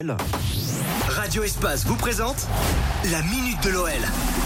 elle. Radio Espace vous présente la Minute de l'OL.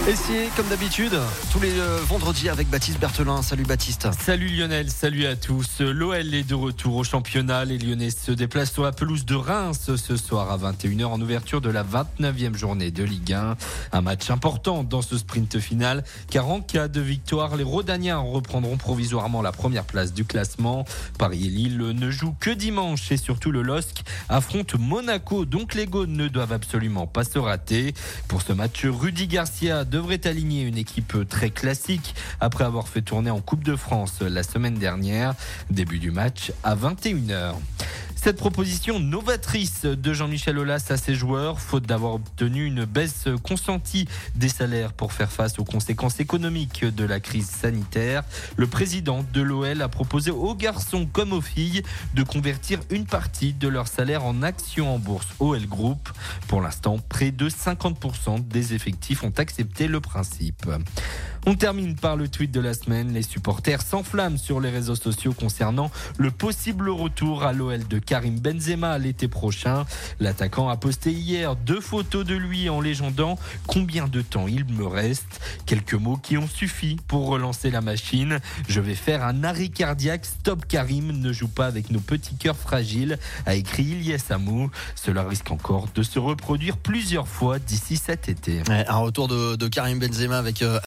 Et c'est comme d'habitude, tous les euh, vendredis avec Baptiste Berthelin. Salut Baptiste. Salut Lionel, salut à tous. L'OL est de retour au championnat. Les Lyonnais se déplacent sur la pelouse de Reims ce soir à 21h en ouverture de la 29e journée de Ligue 1. Un match important dans ce sprint final car en cas de victoire, les Rodaniens reprendront provisoirement la première place du classement. Paris et Lille ne jouent que dimanche et surtout le LOSC affronte Monaco donc les Gaunes ne doivent absolument pas se rater. Pour ce match, Rudy Garcia devrait aligner une équipe très classique après avoir fait tourner en Coupe de France la semaine dernière. Début du match à 21h. Cette proposition novatrice de Jean-Michel Aulas à ses joueurs, faute d'avoir obtenu une baisse consentie des salaires pour faire face aux conséquences économiques de la crise sanitaire, le président de l'OL a proposé aux garçons comme aux filles de convertir une partie de leur salaire en actions en bourse OL Group. Pour l'instant, près de 50% des effectifs ont accepté le principe. On termine par le tweet de la semaine. Les supporters s'enflamment sur les réseaux sociaux concernant le possible retour à l'OL de Karim Benzema l'été prochain. L'attaquant a posté hier deux photos de lui en légendant combien de temps il me reste. Quelques mots qui ont suffi pour relancer la machine. Je vais faire un arrêt cardiaque. Stop Karim, ne joue pas avec nos petits cœurs fragiles, a écrit Ilyes Amou. Cela risque encore de se reproduire plusieurs fois d'ici cet été. un retour de, Karim Benzema avec euh,